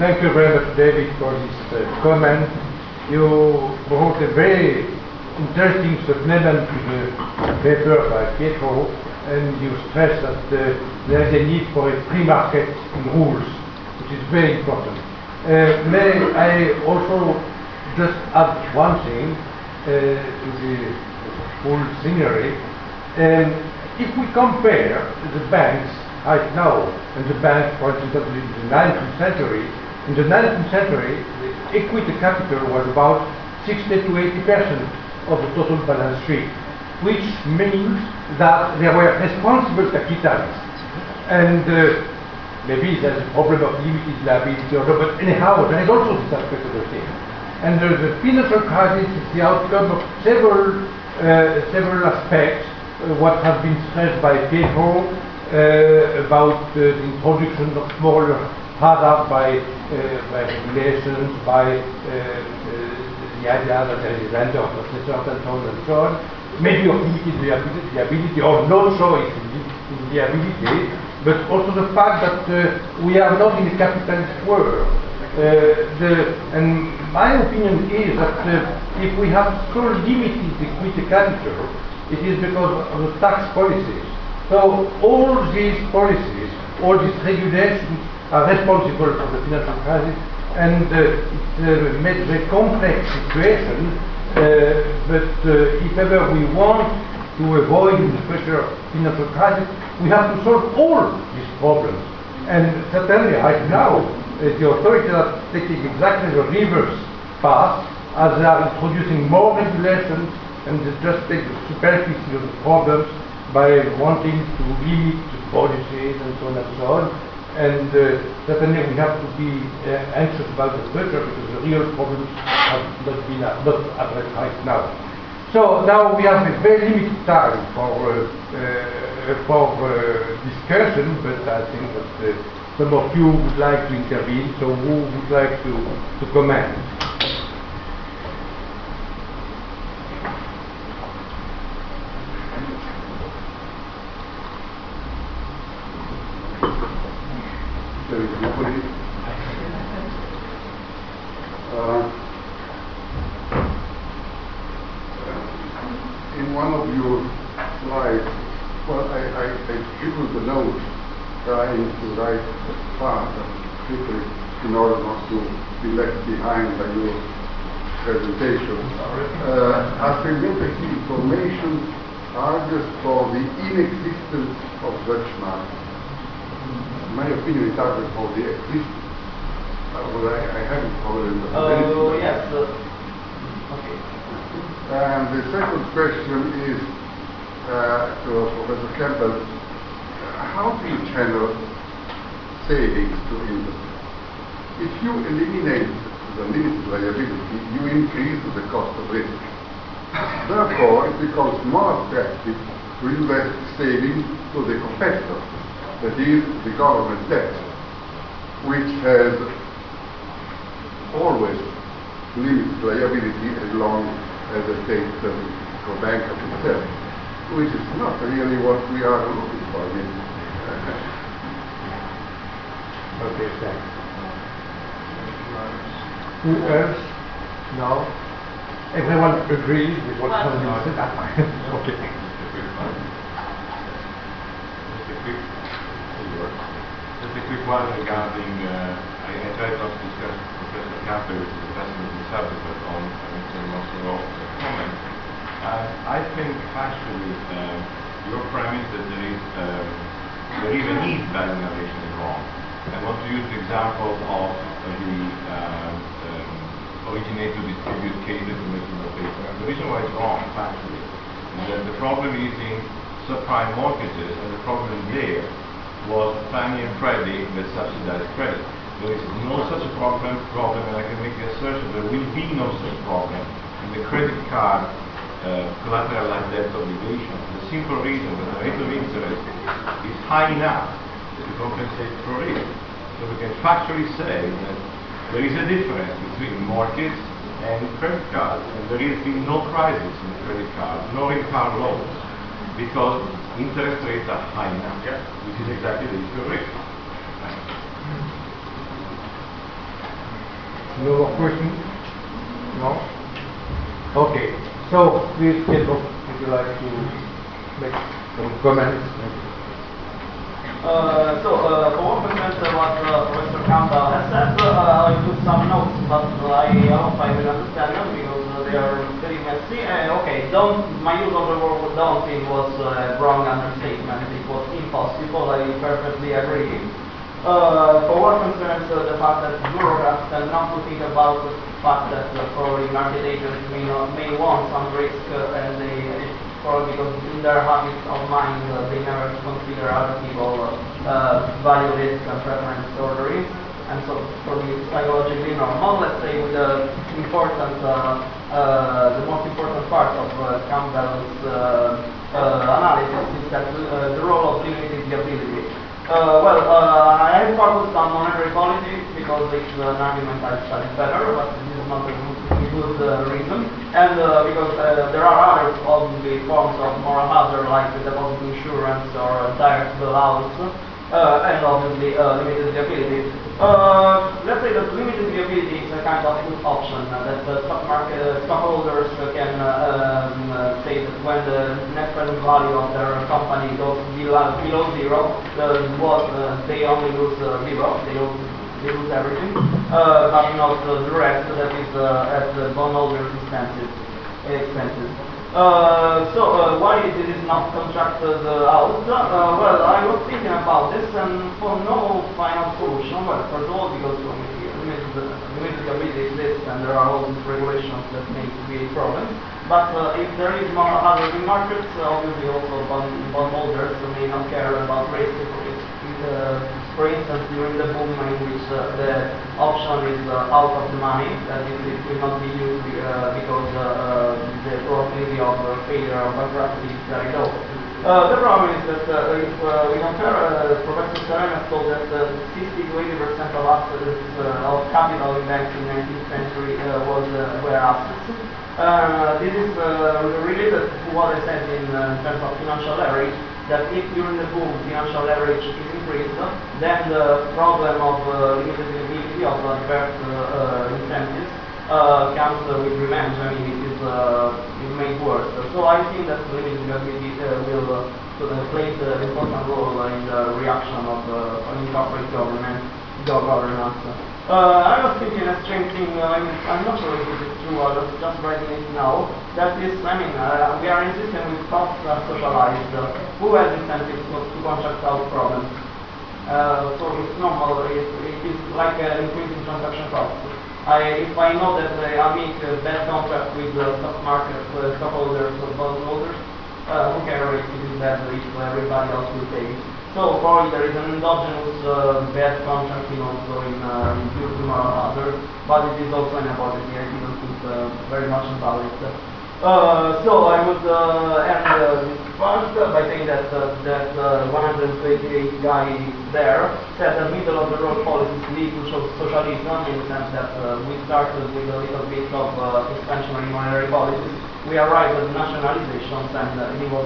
Thank you very much, David, for this uh, comment. You brought a very interesting supplement to the paper by Pietro, and you stress that uh, there is a need for a free market in rules, which is very important. Uh, may I also just add one thing uh, to the whole scenery? Um, if we compare the banks right now and the banks, for instance, in the 19th century, in the 19th century, the equity capital was about 60 to 80 percent of the total balance sheet, which means that there were responsible capitalists. And uh, maybe there's a problem of limited liability or not, but anyhow, there is also this aspect of the thing. And uh, the financial crisis is the outcome of several, uh, several aspects, uh, what has been stressed by Pietro uh, about uh, the introduction of moral hazard by, by regulations, by the idea that there is render of the processors and so on and so on, maybe of limited liability or no choice in liability, but also the fact that uh, we are not in a capitalist world. Uh, the, and my opinion is that uh, if we have so limited equity capital, it is because of the tax policies. So all these policies, all these regulations are responsible for the financial crisis, and uh, it uh, makes a complex situation. Uh, but uh, if ever we want to avoid the future financial crisis, we have to solve all these problems. And certainly right now, the authorities are taking exactly the reverse path as they are introducing more regulations and they just take the superficie of the problems by wanting to limit policies and so on and so on. And uh, certainly we have to be uh, anxious about the future because the real problems have not been uh, not addressed right now. So now we have a very limited time for uh, uh, for uh, discussion, but I think that some of you would like to intervene. So who would like to to comment? Uh, one of your slides, well, I, I, I scribbled the note trying to write fast and quickly in order not to be left behind by your presentation. Uh, asymmetric information argues for the inexistence of such markets. In my opinion, it argues for the existence. Uh, well, I, I haven't covered it. Oh, yes. And the second question is uh, to Professor Campbell. How do you channel savings to industry? If you eliminate the limited liability, you increase the cost of risk. Therefore, it becomes more attractive to invest savings to the competitor, that is, the government debt, which has always limited liability as long as a state doesn't go bankrupt itself, which is not really what we are looking for. I mean, Okay, thanks. Who else? No? Everyone agrees with what Well- Tony said? Okay. Just a quick, just a quick one regarding, uh, I, I tried not to discuss Professor Campbell, which is the of the subject, on Mr. Mossorov's comment. Uh, I think actually uh, your premise that there is, um, there is a need by innovation is wrong. I want to use the example of the um, um, originate to distribute cases to make innovation. And the reason why it's wrong, factually, is that the problem is in subprime mortgages, and the problem there was Fannie and Freddie that subsidized credit. There is no such problem, problem, and I can make the assertion there will be no such problem in the credit card uh, collateralized debt obligation. The simple reason that the rate of interest is high enough to compensate for it. So we can factually say that there is a difference between mortgage and credit cards, and there has been no crisis in credit cards, nor in car loans, because interest rates are high enough, which is exactly the issue of risk. No more questions? No? Okay, so please, if you like to make some comments. Uh, so, uh, for one concerns uh, what uh, Professor Campbell has said, uh, I took some notes, but I hope I will understand them because uh, they are very messy. Uh, okay, don't, my use of the word daunting was uh, wrong understatement. It was impossible. I perfectly agree. Uh, for what concerns uh, the fact that bureaucrats tend not to think about the fact that uh, probably market agents may, not, may want some risk uh, and they probably because in their habits of mind uh, they never consider other people value risk and preference or risk and so it's psychologically normal. Let's say with the important the most important part of Campbell's analysis is that the role of limited liability. Uh, well, uh, I focused on monetary policy because it's an argument I studied better, but this is not a good, good uh, reason. And uh, because uh, there are other obviously forms of moral hazard like deposit insurance or direct bailouts, uh, and obviously uh, limited liability. Uh, let's say that limited liability is a kind of good option uh, that the stock market uh, stockholders can uh, um, uh, say that when the net present value of their company goes below, below zero, uh, what they only lose uh, zero, they lose, they lose everything, but not the rest that is at the bondholders' expenses. expenses. Uh, so uh, why this is not contracted uh, out? Uh, well, I was thinking about this and for no final solution. Well, first all, because limited liability exists and there are all these regulations that may create problems. But uh, if there is more other markets, obviously also bond, bondholders may not care about risk. Uh, for instance, during the boom in which uh, the option is uh, out of the money, it will not be used uh, because of failure is very low. Uh, the problem is that uh, if we compare, uh, Professor Serena told that uh, 60 to 80 percent of assets of capital in banks in the 19th century was were assets. This is related to what I said in terms of financial leverage, that if during the boom financial leverage is increased, then the problem of uh, limited availability of adverse uh, uh, incentives uh, comes with revenge. I mean, it uh, made worse. So I think that limited availability uh, will uh, play an important role in the reaction of uh, in corporate government governance. Uh, I was thinking a strange thing, uh, I'm, I'm not sure if it is true, I was just writing it now, that is, I mean, uh, we are in a system with costs are socialized. Uh, who has incentives to, to contract out problems? Uh, so it's normal, it, it is like an increase in transaction costs. I, if I know that uh, I make a bad contract with the stock market, uh, stockholders or bondholders, uh, who cares if it is bad if everybody else will pay? So probably there is an endogenous uh, bad contracting also in uh, to moral hazard, but it is also an hypothesis. I didn't think uh, very much about it. Uh, so I would uh, end uh, by saying that uh, that uh, 128 guy there said the middle of the road policies lead to so- socialism in the sense that uh, we started with a little bit of expansionary monetary policies. We arrived at nationalizations and he was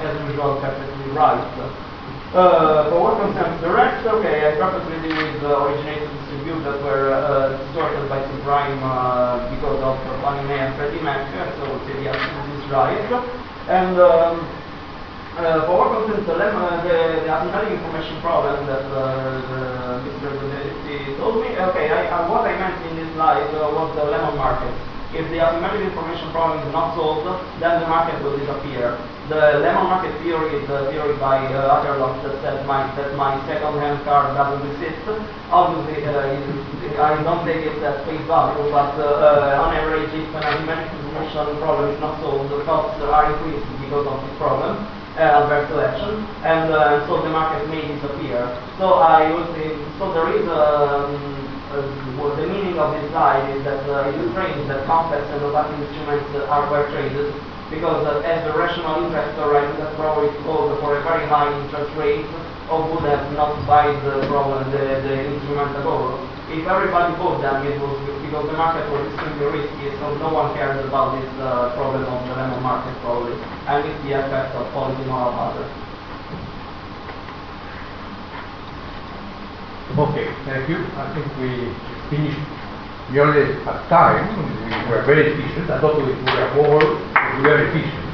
as usual perfectly right. Uh, for what concerns the rest, okay, I perfectly agree with the originate and that were uh, distorted by subprime uh, because of Fannie Mae and Freddie Mac, so the yes, this is right. And um, uh, for what concerns the, lem- uh, the, the asymptotic information problem that uh, Mr. Benedetti told me, okay, I, uh, what I meant in this slide uh, was the lemon market. If the asymmetric information problem is not solved, then the market will disappear. The lemon market theory is a theory by uh, Akerlof that said my, that my second-hand car doesn't exist. Obviously, uh, I don't take it at face value, but uh, uh, on average, if an asymmetric information problem is not solved, the costs are increased because of this problem uh, adverse selection, and uh, so the market may disappear. So I would say, so there is um, uh, the meaning of this slide is that uh, it strange that complex and opaque instruments uh, are well traded, because uh, as a rational investor, would have probably called for a very high interest rate, or would have not buy the problem, the, the instrument at all. If everybody bought them, it because the market was extremely risky, so no one cares about this uh, problem of the lemon market probably, and it's the effect of policy moral hazard. Okay, thank you. I think we finished merely at time, we were very efficient, I thought we were more, we were efficient.